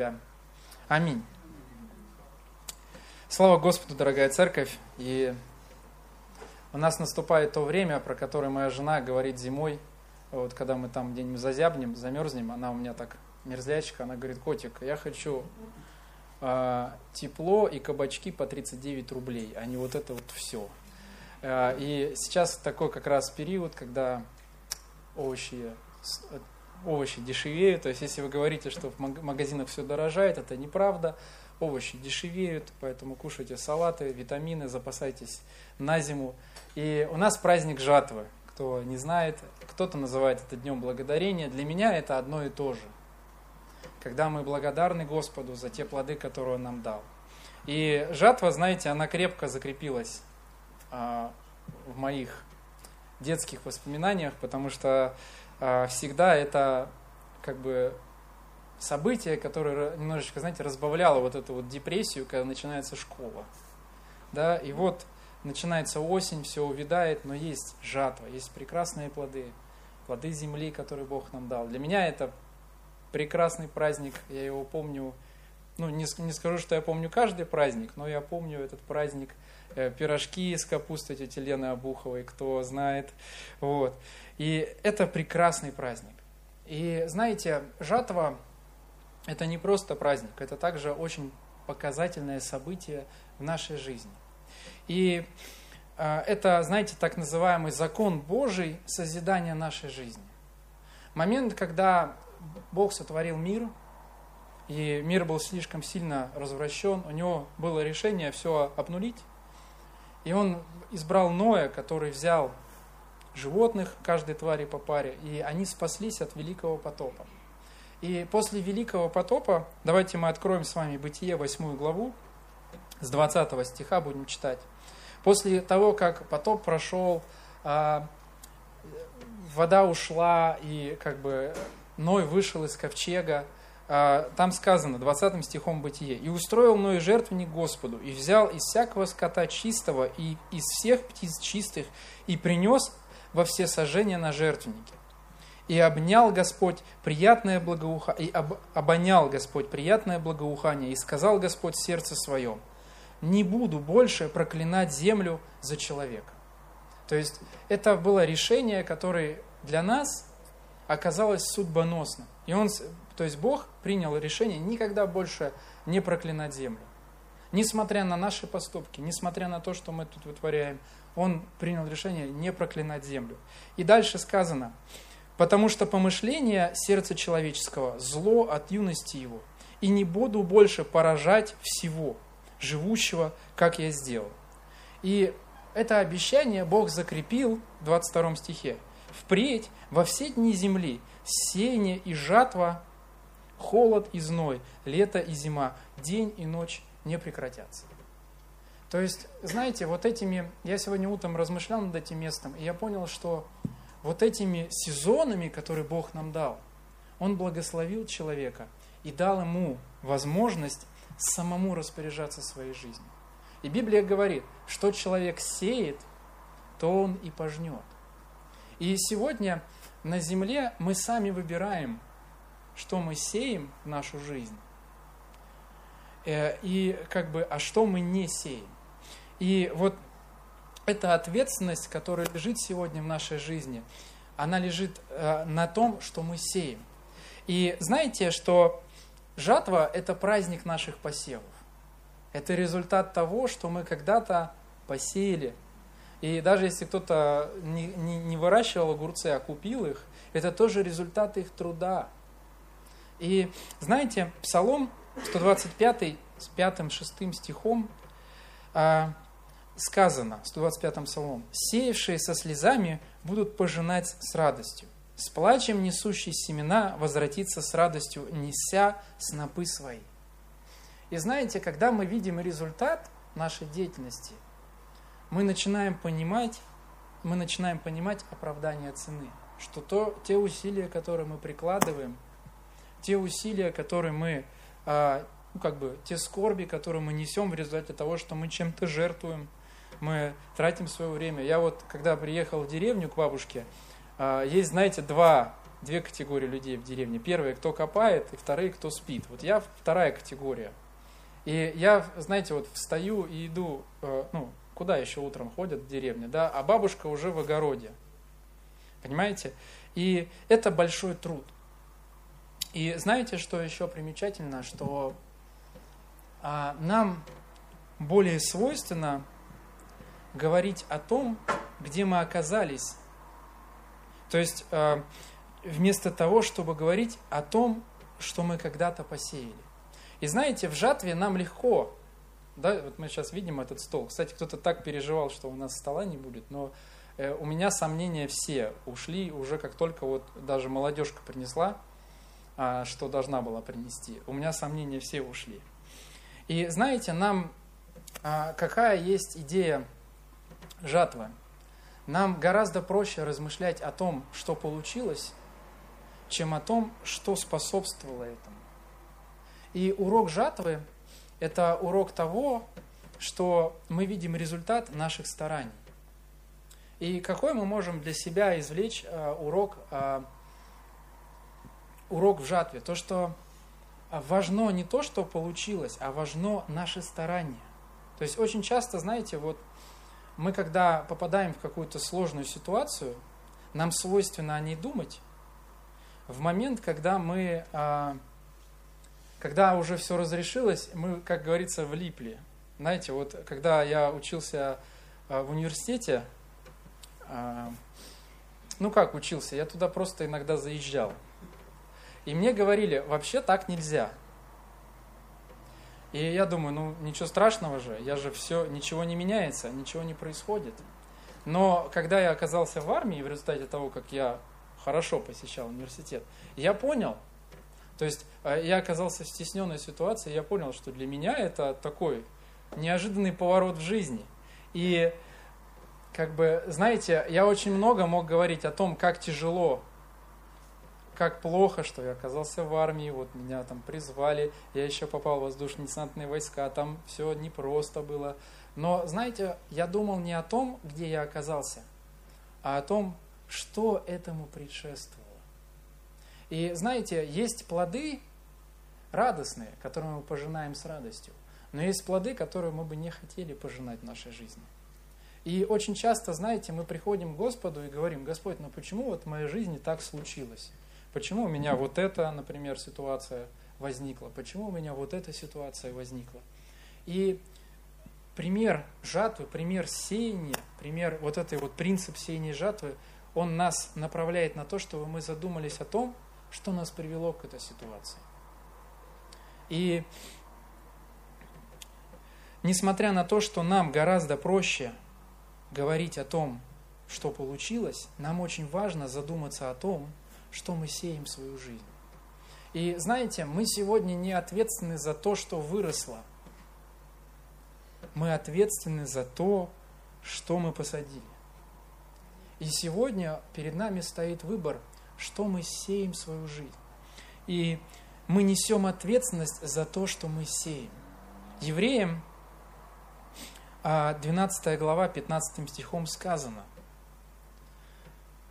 тебя. Аминь. Слава Господу, дорогая церковь. И у нас наступает то время, про которое моя жена говорит зимой, вот когда мы там где-нибудь зазябнем, замерзнем, она у меня так мерзлячка, она говорит, котик, я хочу э, тепло и кабачки по 39 рублей, а не вот это вот все. Э, и сейчас такой как раз период, когда овощи, овощи дешевеют, то есть если вы говорите, что в магазинах все дорожает, это неправда, овощи дешевеют, поэтому кушайте салаты, витамины, запасайтесь на зиму. И у нас праздник жатвы, кто не знает, кто-то называет это Днем Благодарения, для меня это одно и то же. Когда мы благодарны Господу за те плоды, которые Он нам дал. И жатва, знаете, она крепко закрепилась а, в моих детских воспоминаниях, потому что всегда это как бы событие, которое немножечко, знаете, разбавляло вот эту вот депрессию, когда начинается школа. Да, и вот начинается осень, все увядает, но есть жатва, есть прекрасные плоды, плоды земли, которые Бог нам дал. Для меня это прекрасный праздник, я его помню, ну не, не скажу, что я помню каждый праздник, но я помню этот праздник, пирожки с капустой тети Лены Обуховой, кто знает. Вот. И это прекрасный праздник. И знаете, жатва – это не просто праздник, это также очень показательное событие в нашей жизни. И э, это, знаете, так называемый закон Божий созидания нашей жизни. Момент, когда Бог сотворил мир, и мир был слишком сильно развращен, у него было решение все обнулить, и он избрал Ноя, который взял животных, каждой твари по паре, и они спаслись от великого потопа. И после великого потопа, давайте мы откроем с вами Бытие, 8 главу, с 20 стиха будем читать. После того, как потоп прошел, а, вода ушла, и как бы Ной вышел из ковчега, там сказано, 20 стихом Бытие, «И устроил Ной жертвенник Господу, и взял из всякого скота чистого и из всех птиц чистых, и принес во все сожжения на жертвеннике. И обнял Господь приятное благоухание, и об, обонял Господь приятное благоухание, и сказал Господь сердце своем, не буду больше проклинать землю за человека. То есть это было решение, которое для нас оказалось судьбоносным. И он, то есть Бог принял решение никогда больше не проклинать землю. Несмотря на наши поступки, несмотря на то, что мы тут вытворяем, он принял решение не проклинать землю. И дальше сказано, потому что помышление сердца человеческого зло от юности его, и не буду больше поражать всего живущего, как я сделал. И это обещание Бог закрепил в 22 стихе. Впредь во все дни земли сеяние и жатва, холод и зной, лето и зима, день и ночь не прекратятся. То есть, знаете, вот этими, я сегодня утром размышлял над этим местом, и я понял, что вот этими сезонами, которые Бог нам дал, Он благословил человека и дал ему возможность самому распоряжаться своей жизнью. И Библия говорит, что человек сеет, то он и пожнет. И сегодня на земле мы сами выбираем, что мы сеем в нашу жизнь, э, и как бы, а что мы не сеем. И вот эта ответственность, которая лежит сегодня в нашей жизни, она лежит э, на том, что мы сеем. И знаете, что жатва – это праздник наших посевов. Это результат того, что мы когда-то посеяли. И даже если кто-то не, не, не выращивал огурцы, а купил их, это тоже результат их труда. И знаете, Псалом 125 с 5-6 стихом а, сказано, 125-м псалмом, «Сеявшие со слезами будут пожинать с радостью, с плачем несущий семена возвратится с радостью, неся снопы свои». И знаете, когда мы видим результат нашей деятельности, мы начинаем понимать, мы начинаем понимать оправдание цены, что то, те усилия, которые мы прикладываем, те усилия, которые мы, а, ну, как бы, те скорби, которые мы несем в результате того, что мы чем-то жертвуем – мы тратим свое время. Я вот, когда приехал в деревню к бабушке, а, есть, знаете, два две категории людей в деревне. Первые, кто копает, и вторые, кто спит. Вот я вторая категория. И я, знаете, вот встаю и иду, э, ну, куда еще утром ходят в деревне, да, а бабушка уже в огороде. Понимаете? И это большой труд. И знаете, что еще примечательно, что а, нам более свойственно говорить о том, где мы оказались. То есть а, вместо того, чтобы говорить о том, что мы когда-то посеяли. И знаете, в жатве нам легко. Да, вот мы сейчас видим этот стол. Кстати, кто-то так переживал, что у нас стола не будет, но э, у меня сомнения все ушли уже как только вот даже молодежка принесла, что должна была принести. У меня сомнения все ушли. И знаете, нам а, какая есть идея жатвы? Нам гораздо проще размышлять о том, что получилось, чем о том, что способствовало этому. И урок жатвы – это урок того, что мы видим результат наших стараний. И какой мы можем для себя извлечь э, урок, урок в жатве? То, что важно не то, что получилось, а важно наше старание. То есть очень часто, знаете, вот мы когда попадаем в какую-то сложную ситуацию, нам свойственно о ней думать в момент, когда мы а, когда уже все разрешилось, мы, как говорится, влипли. Знаете, вот когда я учился а, в университете, а, ну как учился, я туда просто иногда заезжал. И мне говорили, вообще так нельзя. И я думаю, ну ничего страшного же, я же все, ничего не меняется, ничего не происходит. Но когда я оказался в армии, в результате того, как я хорошо посещал университет, я понял, то есть э, я оказался в стесненной ситуации, я понял, что для меня это такой неожиданный поворот в жизни. И как бы, знаете, я очень много мог говорить о том, как тяжело, как плохо, что я оказался в армии, вот меня там призвали, я еще попал в воздушно-десантные войска, там все непросто было. Но, знаете, я думал не о том, где я оказался, а о том, что этому предшествовало. И знаете, есть плоды радостные, которые мы пожинаем с радостью, но есть плоды, которые мы бы не хотели пожинать в нашей жизни. И очень часто, знаете, мы приходим к Господу и говорим, Господь, ну почему вот в моей жизни так случилось? Почему у меня вот эта, например, ситуация возникла? Почему у меня вот эта ситуация возникла? И пример жатвы, пример сеяния, пример вот этой вот принцип сеяния жатвы, он нас направляет на то, чтобы мы задумались о том, что нас привело к этой ситуации. И несмотря на то, что нам гораздо проще говорить о том, что получилось, нам очень важно задуматься о том, что мы сеем свою жизнь. И знаете, мы сегодня не ответственны за то, что выросло. Мы ответственны за то, что мы посадили. И сегодня перед нами стоит выбор, что мы сеем свою жизнь. И мы несем ответственность за то, что мы сеем. Евреям 12 а, глава 15 стихом сказано,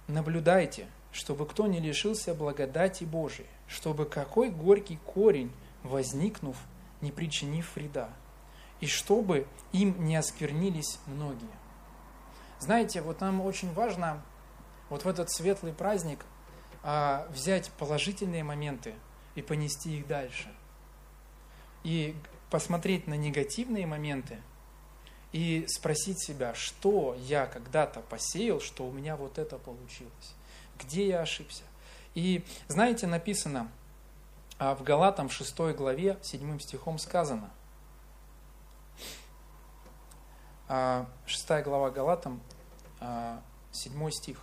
«Наблюдайте, чтобы кто не лишился благодати Божией, чтобы какой горький корень, возникнув, не причинив вреда, и чтобы им не осквернились многие». Знаете, вот нам очень важно вот в этот светлый праздник а, взять положительные моменты и понести их дальше. И посмотреть на негативные моменты и спросить себя, что я когда-то посеял, что у меня вот это получилось где я ошибся. И знаете, написано а, в Галатам в 6 главе 7 стихом сказано, 6 а, глава Галатам, 7 а, стих.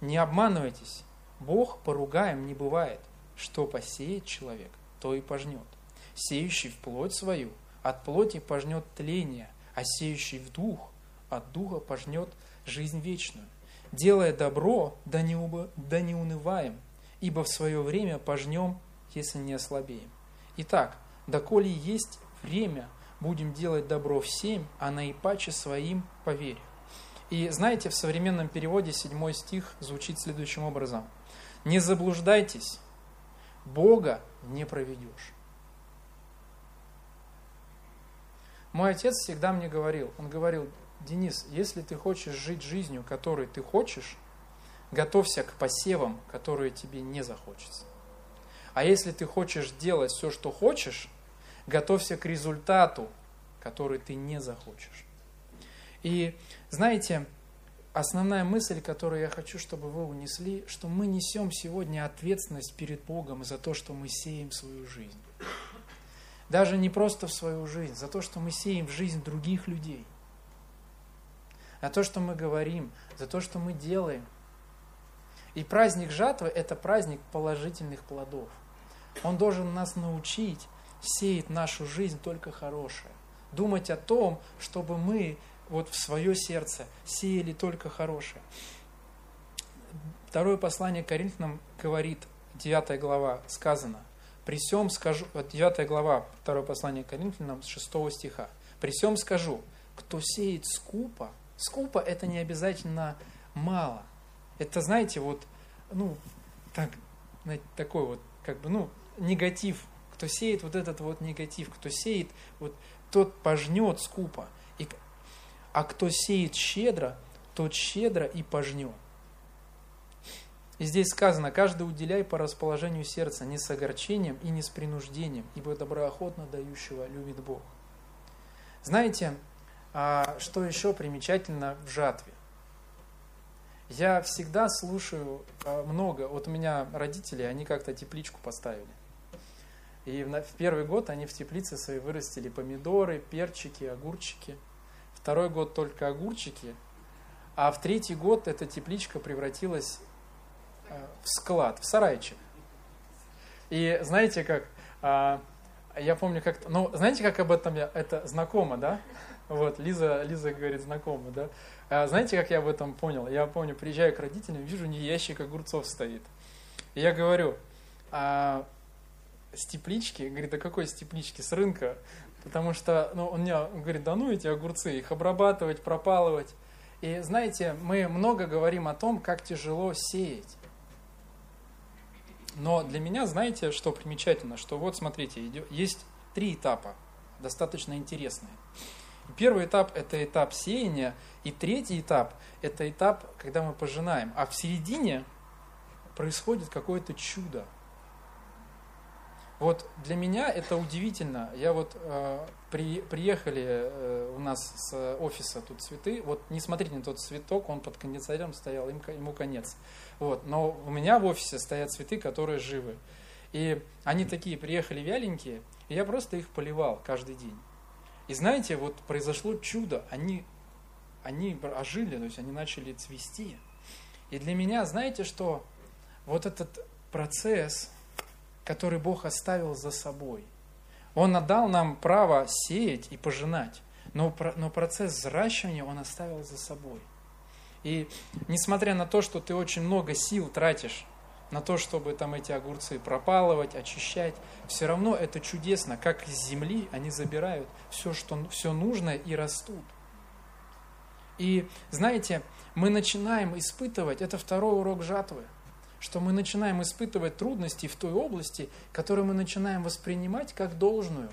«Не обманывайтесь, Бог поругаем не бывает, что посеет человек, то и пожнет. Сеющий в плоть свою, от плоти пожнет тление, а сеющий в дух, от духа пожнет жизнь вечную делая добро, да не, убо, да не унываем, ибо в свое время пожнем, если не ослабеем. Итак, доколе есть время, будем делать добро всем, а наипаче своим по вере. И знаете, в современном переводе седьмой стих звучит следующим образом. Не заблуждайтесь, Бога не проведешь. Мой отец всегда мне говорил, он говорил, Денис, если ты хочешь жить жизнью, которой ты хочешь, готовься к посевам, которые тебе не захочется. А если ты хочешь делать все, что хочешь, готовься к результату, который ты не захочешь. И знаете, основная мысль, которую я хочу, чтобы вы унесли, что мы несем сегодня ответственность перед Богом за то, что мы сеем свою жизнь. Даже не просто в свою жизнь, за то, что мы сеем в жизнь других людей. За то, что мы говорим, за то, что мы делаем. И праздник жатвы – это праздник положительных плодов. Он должен нас научить сеять нашу жизнь только хорошее. Думать о том, чтобы мы вот в свое сердце сеяли только хорошее. Второе послание Коринфянам говорит, 9 глава, сказано, «При всем скажу...» 9 глава, второе послание Коринфянам, с 6 стиха. «При всем скажу, кто сеет скупо...» Скупо – это не обязательно мало. Это, знаете, вот, ну, так, такой вот, как бы, ну, негатив. Кто сеет вот этот вот негатив, кто сеет, вот тот пожнет скупо. И а кто сеет щедро, тот щедро и пожнет. И здесь сказано, каждый уделяй по расположению сердца, не с огорчением и не с принуждением, ибо доброохотно дающего любит Бог. Знаете, а что еще примечательно в жатве? Я всегда слушаю а, много, вот у меня родители, они как-то тепличку поставили. И в первый год они в теплице своей вырастили помидоры, перчики, огурчики – второй год только огурчики, а в третий год эта тепличка превратилась э, в склад, в сарайчик. И знаете как, а, я помню как, ну знаете как об этом я, это знакомо, да? Вот, Лиза, Лиза говорит, знакомо, да? А знаете, как я об этом понял? Я помню, приезжаю к родителям, вижу, них ящик огурцов стоит. И я говорю, а, с теплички? Говорит, да какой с теплички? С рынка. Потому что ну, он мне говорит, да ну эти огурцы, их обрабатывать, пропалывать. И знаете, мы много говорим о том, как тяжело сеять. Но для меня, знаете, что примечательно, что вот смотрите, есть три этапа, достаточно интересные. Первый этап – это этап сеяния, и третий этап – это этап, когда мы пожинаем. А в середине происходит какое-то чудо – вот для меня это удивительно. Я вот э, при, приехали э, у нас с офиса тут цветы. Вот не смотрите на тот цветок, он под кондиционером стоял, им, ему конец. Вот, но у меня в офисе стоят цветы, которые живы. И они такие приехали вяленькие, и я просто их поливал каждый день. И знаете, вот произошло чудо. Они, они ожили, то есть они начали цвести. И для меня, знаете что, вот этот процесс, который Бог оставил за собой. Он отдал нам право сеять и пожинать, но, но процесс взращивания Он оставил за собой. И несмотря на то, что ты очень много сил тратишь на то, чтобы там эти огурцы пропалывать, очищать, все равно это чудесно, как из земли они забирают все, что, все нужное и растут. И знаете, мы начинаем испытывать, это второй урок жатвы – что мы начинаем испытывать трудности в той области, которую мы начинаем воспринимать как должную.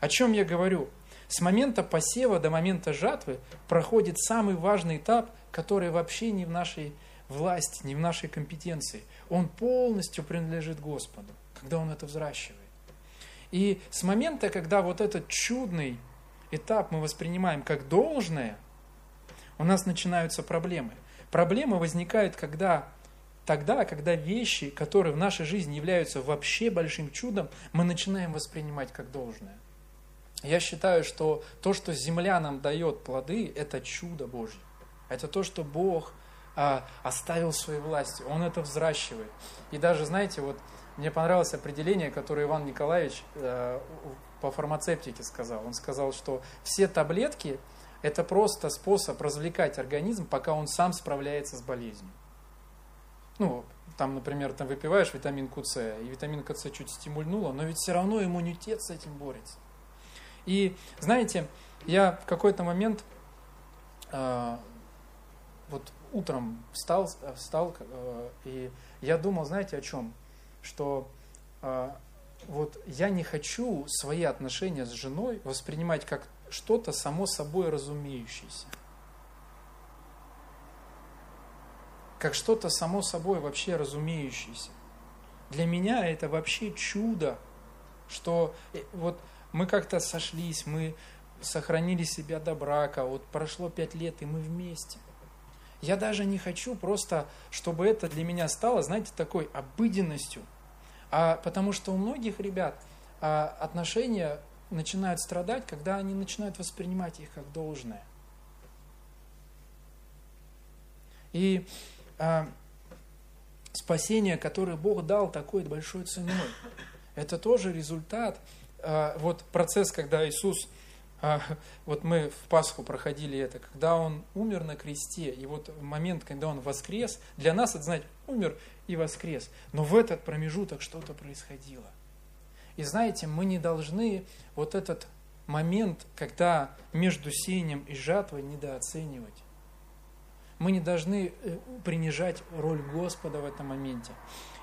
О чем я говорю? С момента посева до момента жатвы проходит самый важный этап, который вообще не в нашей власти, не в нашей компетенции. Он полностью принадлежит Господу, когда Он это взращивает. И с момента, когда вот этот чудный этап мы воспринимаем как должное, у нас начинаются проблемы. Проблемы возникают, когда тогда, когда вещи, которые в нашей жизни являются вообще большим чудом, мы начинаем воспринимать как должное. Я считаю, что то, что земля нам дает плоды, это чудо Божье. Это то, что Бог оставил своей власти. Он это взращивает. И даже, знаете, вот мне понравилось определение, которое Иван Николаевич а, по фармацевтике сказал. Он сказал, что все таблетки – это просто способ развлекать организм, пока он сам справляется с болезнью. Ну, там, например, там выпиваешь витаминку С, и витаминка С чуть стимульнула, но ведь все равно иммунитет с этим борется. И знаете, я в какой-то момент э, вот утром встал, встал э, и я думал, знаете, о чем? Что э, вот я не хочу свои отношения с женой воспринимать как что-то само собой разумеющееся. Как что-то само собой вообще разумеющееся. Для меня это вообще чудо, что э, вот мы как-то сошлись, мы сохранили себя до брака, вот прошло пять лет, и мы вместе. Я даже не хочу просто, чтобы это для меня стало, знаете, такой обыденностью. А потому что у многих ребят а, отношения начинают страдать, когда они начинают воспринимать их как должное. И а, спасение, которое Бог дал такой большой ценой, это тоже результат, а, вот процесс, когда Иисус вот мы в Пасху проходили это, когда он умер на кресте, и вот момент, когда он воскрес, для нас это, знаете, умер и воскрес. Но в этот промежуток что-то происходило. И знаете, мы не должны вот этот момент, когда между сеянием и жатвой недооценивать. Мы не должны э, принижать роль Господа в этом моменте.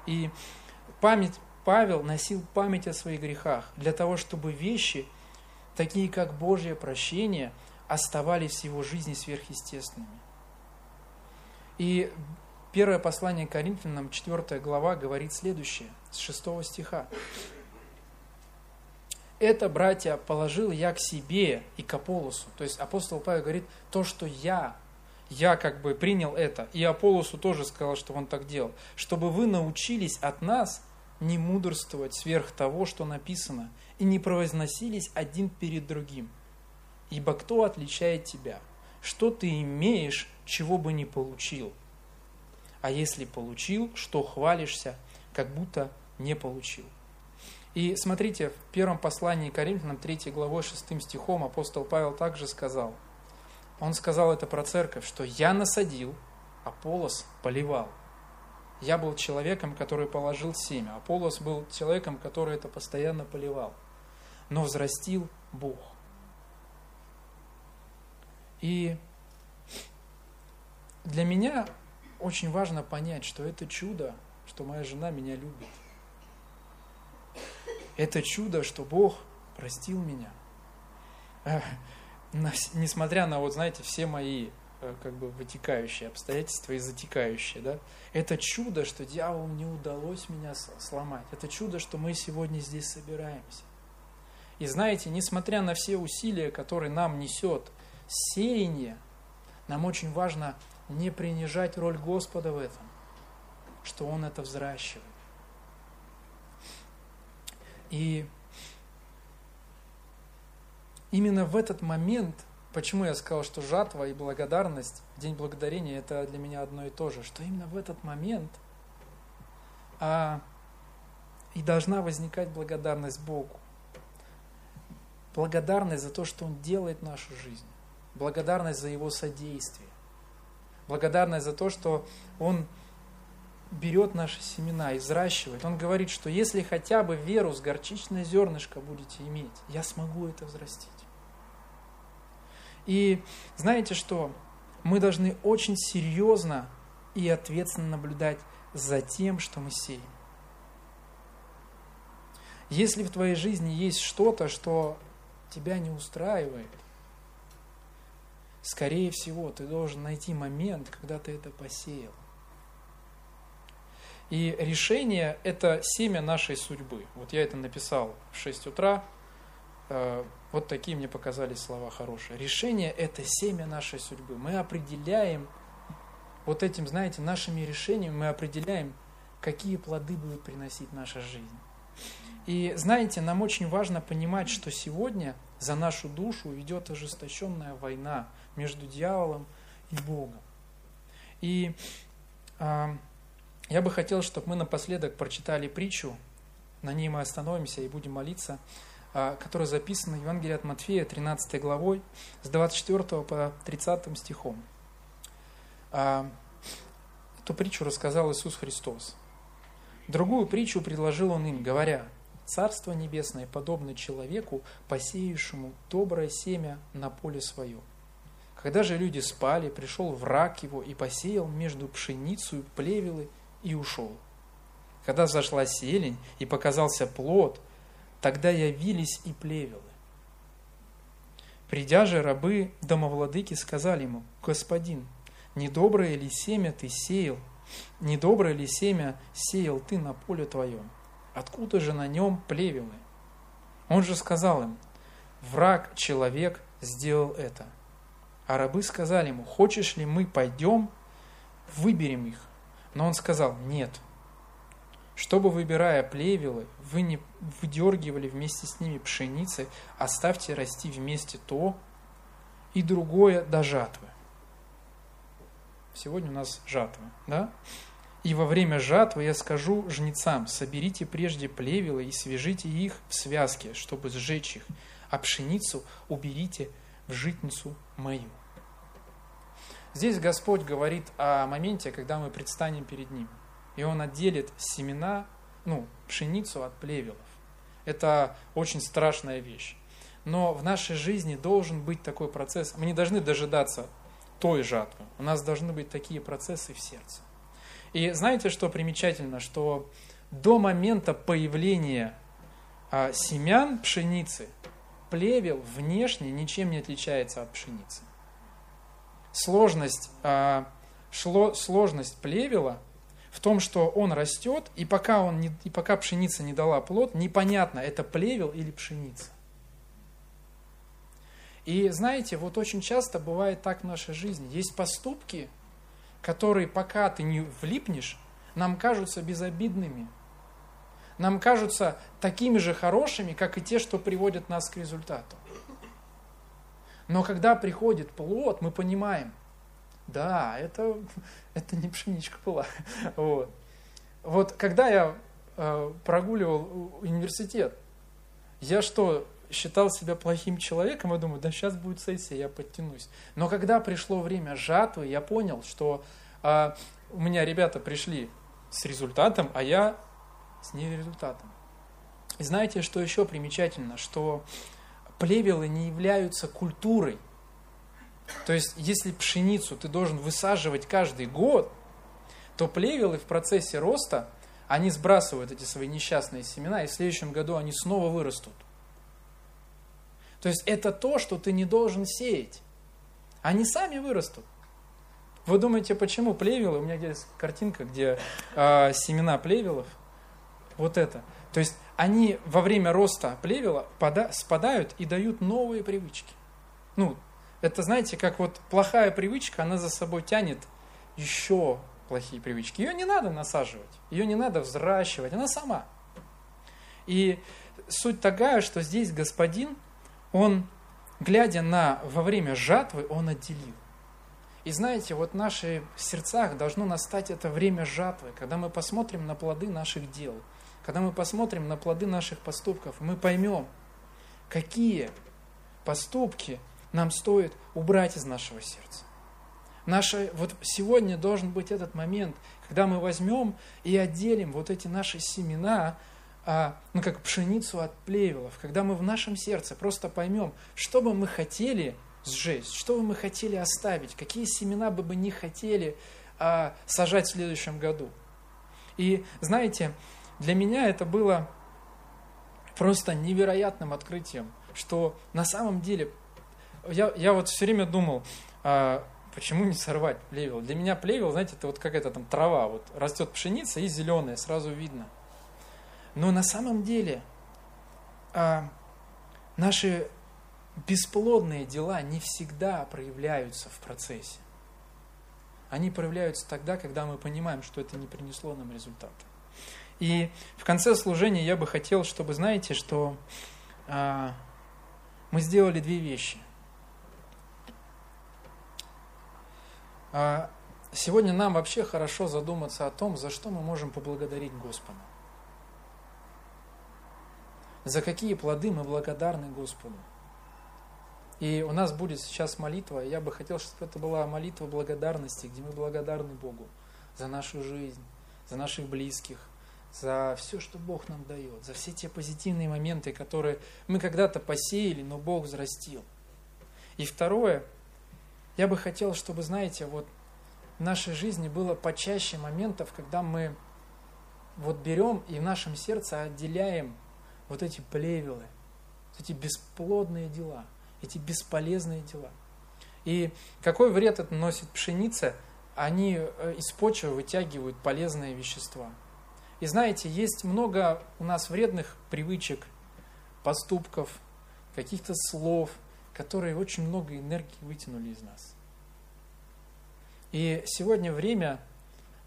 И память, Павел носил память о своих грехах для того, чтобы вещи – такие как Божье прощение, оставались в его жизни сверхъестественными. И первое послание Коринфянам, 4 глава, говорит следующее, с 6 стиха. «Это, братья, положил я к себе и к Аполосу». То есть апостол Павел говорит, то, что я, я как бы принял это, и Аполосу тоже сказал, что он так делал, чтобы вы научились от нас не мудрствовать сверх того, что написано, и не провозносились один перед другим. Ибо кто отличает тебя? Что ты имеешь, чего бы не получил? А если получил, что хвалишься, как будто не получил? И смотрите, в первом послании Коринфянам 3 главой 6 стихом апостол Павел также сказал, он сказал это про церковь, что я насадил, а Полос поливал. Я был человеком, который положил семя, а Полос был человеком, который это постоянно поливал но взрастил Бог. И для меня очень важно понять, что это чудо, что моя жена меня любит. Это чудо, что Бог простил меня. Несмотря на, вот знаете, все мои э, как бы вытекающие обстоятельства и затекающие, да, это чудо, что дьяволу не удалось меня сломать. Это чудо, что мы сегодня здесь собираемся. И знаете, несмотря на все усилия, которые нам несет сеяние, нам очень важно не принижать роль Господа в этом, что Он это взращивает. И именно в этот момент, почему я сказал, что жатва и благодарность, День Благодарения, это для меня одно и то же, что именно в этот момент а, и должна возникать благодарность Богу благодарность за то, что Он делает нашу жизнь, благодарность за Его содействие, благодарность за то, что Он берет наши семена и взращивает. Он говорит, что если хотя бы веру с горчичное зернышко будете иметь, я смогу это взрастить. И знаете что? Мы должны очень серьезно и ответственно наблюдать за тем, что мы сеем. Если в твоей жизни есть что-то, что тебя не устраивает, скорее всего, ты должен найти момент, когда ты это посеял. И решение – это семя нашей судьбы. Вот я это написал в 6 утра. Вот такие мне показались слова хорошие. Решение – это семя нашей судьбы. Мы определяем, вот этим, знаете, нашими решениями мы определяем, какие плоды будет приносить наша жизнь. И знаете, нам очень важно понимать, что сегодня за нашу душу идет ожесточенная война между дьяволом и Богом. И э, я бы хотел, чтобы мы напоследок прочитали притчу, на ней мы остановимся и будем молиться, э, которая записана в Евангелии от Матфея, 13 главой, с 24 по 30 стихом. Э, эту притчу рассказал Иисус Христос. Другую притчу предложил Он им, говоря – Царство Небесное подобно человеку, посеявшему доброе семя на поле свое. Когда же люди спали, пришел враг его и посеял между пшеницей плевелы и ушел. когда зашла селень и показался плод, тогда явились и плевелы. Придя же рабы домовладыки сказали ему, «Господин, недоброе ли семя ты сеял? Недоброе ли семя сеял ты на поле твоем? Откуда же на нем плевелы?» Он же сказал им, «Враг, человек, сделал это». А рабы сказали ему, «Хочешь ли мы пойдем, выберем их?» Но он сказал, «Нет, чтобы, выбирая плевелы, вы не выдергивали вместе с ними пшеницы, оставьте расти вместе то и другое до жатвы. Сегодня у нас жатва, да? И во время жатвы я скажу жнецам, соберите прежде плевелы и свяжите их в связке, чтобы сжечь их, а пшеницу уберите в житницу мою. Здесь Господь говорит о моменте, когда мы предстанем перед Ним – и он отделит семена, ну, пшеницу от плевелов. Это очень страшная вещь. Но в нашей жизни должен быть такой процесс. Мы не должны дожидаться той жатвы. У нас должны быть такие процессы в сердце. И знаете, что примечательно? Что до момента появления а, семян пшеницы плевел внешне ничем не отличается от пшеницы. Сложность, а, шло, сложность плевела – в том, что он растет, и пока, он не, и пока пшеница не дала плод, непонятно, это плевел или пшеница. И знаете, вот очень часто бывает так в нашей жизни. Есть поступки, которые пока ты не влипнешь, нам кажутся безобидными. Нам кажутся такими же хорошими, как и те, что приводят нас к результату. Но когда приходит плод, мы понимаем, да, это, это не пшеничка была. Вот, вот когда я э, прогуливал университет, я что, считал себя плохим человеком, я думаю, да сейчас будет сессия, я подтянусь. Но когда пришло время жатвы, я понял, что э, у меня ребята пришли с результатом, а я с нерезультатом. И знаете, что еще примечательно? Что плевелы не являются культурой – то есть, если пшеницу ты должен высаживать каждый год, то плевелы в процессе роста, они сбрасывают эти свои несчастные семена, и в следующем году они снова вырастут. То есть, это то, что ты не должен сеять. Они сами вырастут. Вы думаете, почему плевелы? У меня здесь картинка, где э, семена плевелов. Вот это. То есть они во время роста плевела спадают и дают новые привычки. Ну, это, знаете, как вот плохая привычка, она за собой тянет еще плохие привычки. Ее не надо насаживать, ее не надо взращивать, она сама. И суть такая, что здесь господин, он, глядя на во время жатвы, он отделил. И знаете, вот в наших сердцах должно настать это время жатвы, когда мы посмотрим на плоды наших дел, когда мы посмотрим на плоды наших поступков, мы поймем, какие поступки нам стоит убрать из нашего сердца. Наше, вот сегодня должен быть этот момент, когда мы возьмем и отделим вот эти наши семена, а, ну как пшеницу от плевелов, когда мы в нашем сердце просто поймем, что бы мы хотели сжечь, что бы мы хотели оставить, какие семена бы мы не хотели а, сажать в следующем году. И знаете, для меня это было просто невероятным открытием, что на самом деле я, я вот все время думал, а, почему не сорвать плевел? Для меня плевел, знаете, это вот какая-то там трава, вот растет пшеница и зеленая, сразу видно. Но на самом деле а, наши бесплодные дела не всегда проявляются в процессе. Они проявляются тогда, когда мы понимаем, что это не принесло нам результата. И в конце служения я бы хотел, чтобы, знаете, что а, мы сделали две вещи – сегодня нам вообще хорошо задуматься о том, за что мы можем поблагодарить Господа. За какие плоды мы благодарны Господу. И у нас будет сейчас молитва. Я бы хотел, чтобы это была молитва благодарности, где мы благодарны Богу за нашу жизнь, за наших близких, за все, что Бог нам дает, за все те позитивные моменты, которые мы когда-то посеяли, но Бог взрастил. И второе – я бы хотел, чтобы, знаете, вот в нашей жизни было почаще моментов, когда мы вот берем и в нашем сердце отделяем вот эти плевелы, эти бесплодные дела, эти бесполезные дела. И какой вред это носит пшенице? Они э, из почвы вытягивают полезные вещества. И знаете, есть много у нас вредных привычек, поступков, каких-то слов, которые очень много энергии вытянули из нас. И сегодня время,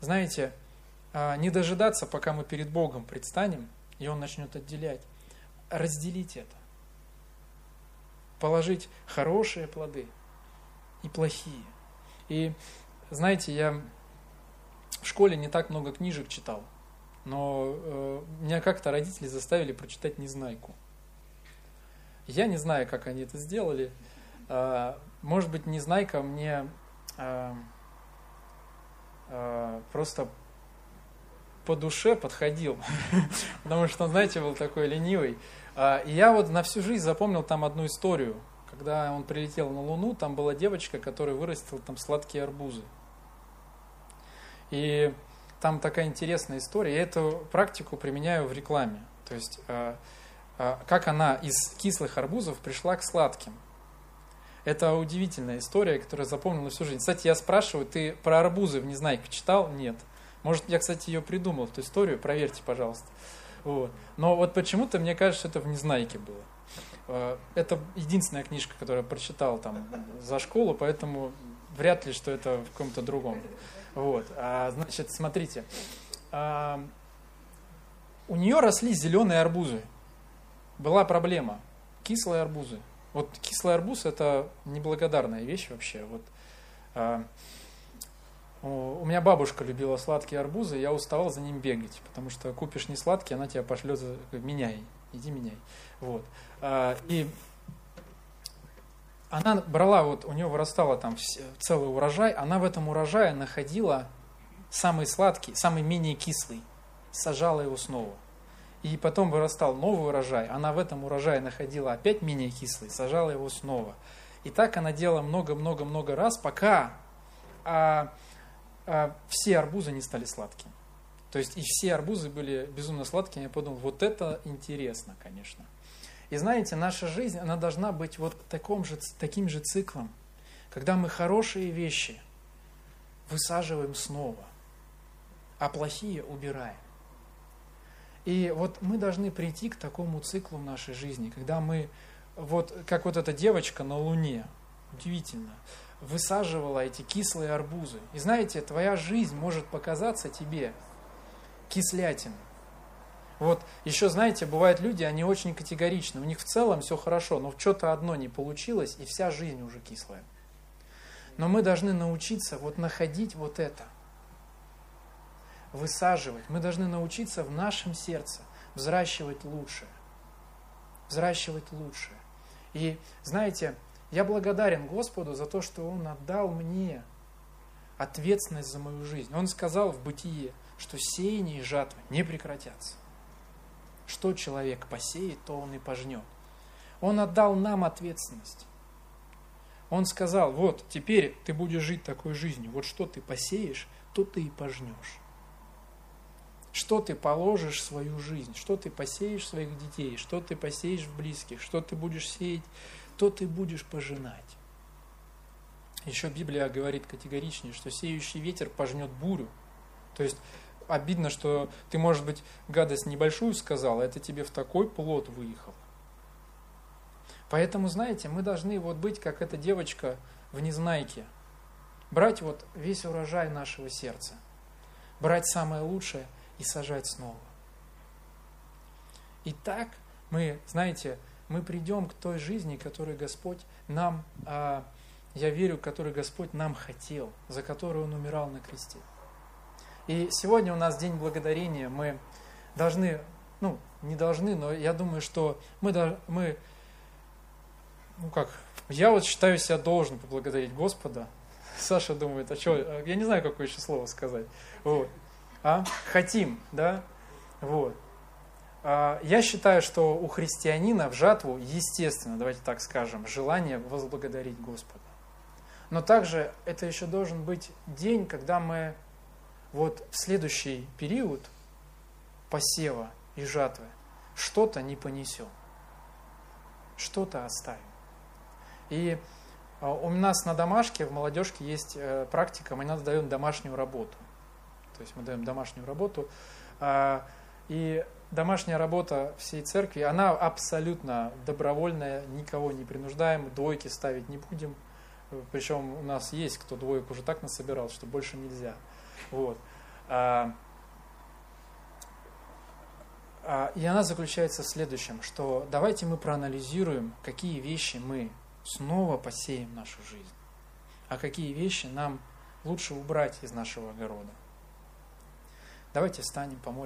знаете, а, не дожидаться, пока мы перед Богом предстанем, и Он начнет отделять. Разделить это. Положить хорошие плоды и плохие. И знаете, я в школе не так много книжек читал, но э, меня как-то родители заставили прочитать «Незнайку». Я не знаю, как они это сделали. Э, может быть, «Незнайка» мне э, э, просто по душе подходил, потому что знаете, был такой ленивый. А, и я вот на всю жизнь запомнил там одну историю. Когда он прилетел на Луну, там была девочка, которая вырастила там сладкие арбузы. И там такая интересная история. Я эту практику применяю в рекламе. То есть, а, а, как она из кислых арбузов пришла к сладким. Это удивительная история, которую я запомнил на всю жизнь. Кстати, я спрашиваю, ты про арбузы в Незнайке читал? Нет. Может, я, кстати, ее придумал, эту историю, проверьте, пожалуйста. Вот. Но вот почему-то, мне кажется, это в Незнайке было. Э, это единственная книжка, которую я прочитал там за школу, поэтому вряд ли, что это в каком-то другом. Вот. А, значит, смотрите. А, у нее росли зеленые арбузы. Была проблема. Кислые арбузы. Вот кислый арбуз – это неблагодарная вещь вообще. Вот, а, у меня бабушка любила сладкие арбузы, я уставал за ним бегать, потому что купишь не сладкий, она тебя пошлет, меняй, иди меняй. Вот. А, и она брала, вот у нее вырастала там целый урожай, она в этом урожае находила самый сладкий, самый менее кислый, сажала его снова. И потом вырастал новый урожай, она в этом урожае находила опять менее кислый, сажала его снова. И так она делала много-много-много раз, пока а, а, все арбузы не стали сладкими. То есть и все арбузы были безумно сладкими. Я подумал, вот это интересно, конечно. И знаете, наша жизнь, она должна быть вот таком же, таким же циклом, когда мы хорошие вещи высаживаем снова, а плохие убираем. И вот мы должны прийти к такому циклу в нашей жизни, когда мы, вот как вот эта девочка на Луне, удивительно, высаживала эти кислые арбузы. И знаете, твоя жизнь может показаться тебе кислятиной. Вот еще, знаете, бывают люди, они очень категоричны. У них в целом все хорошо, но что-то одно не получилось, и вся жизнь уже кислая. Но мы должны научиться вот находить вот это. Высаживать. Мы должны научиться в нашем сердце взращивать лучшее. Взращивать лучшее. И знаете, я благодарен Господу за то, что Он отдал мне ответственность за мою жизнь. Он сказал в бытие, что сеяние и жатва не прекратятся. Что человек посеет, то он и пожнет. Он отдал нам ответственность. Он сказал, вот, теперь ты будешь жить такой жизнью. Вот что ты посеешь, то ты и пожнешь. Что ты положишь в свою жизнь, что ты посеешь в своих детей, что ты посеешь в близких, что ты будешь сеять то ты будешь пожинать. Еще Библия говорит категоричнее, что сеющий ветер пожнет бурю. То есть обидно, что ты, может быть, гадость небольшую сказал, а это тебе в такой плод выехал. Поэтому, знаете, мы должны вот быть, как эта девочка в Незнайке, брать вот весь урожай нашего сердца, брать самое лучшее и сажать снова. И так мы, знаете, мы придем к той жизни, которую Господь нам, а, я верю, которую Господь нам хотел, за которую Он умирал на кресте. И сегодня у нас День Благодарения, мы должны, ну, не должны, но я думаю, что мы, мы ну как, я вот считаю себя должен поблагодарить Господа. Саша думает, а что, я не знаю, какое еще слово сказать. Вот. А? Хотим, да? Вот. А, я считаю, что у христианина в жатву, естественно, давайте так скажем, желание возблагодарить Господа. Но также это еще должен быть день, когда мы вот в следующий период посева и жатвы что-то не понесем, что-то оставим. И а, у нас на домашке, в молодежке есть э, практика, мы иногда даем домашнюю работу. То есть мы даем домашнюю работу. А, и домашняя работа всей церкви, она абсолютно добровольная, никого не принуждаем, двойки ставить не будем. Причем у нас есть, кто двоек уже так насобирал, что больше нельзя. Вот. А, и она заключается в следующем, что давайте мы проанализируем, какие вещи мы снова посеем в нашу жизнь, а какие вещи нам лучше убрать из нашего огорода. Давайте встанем, помолимся.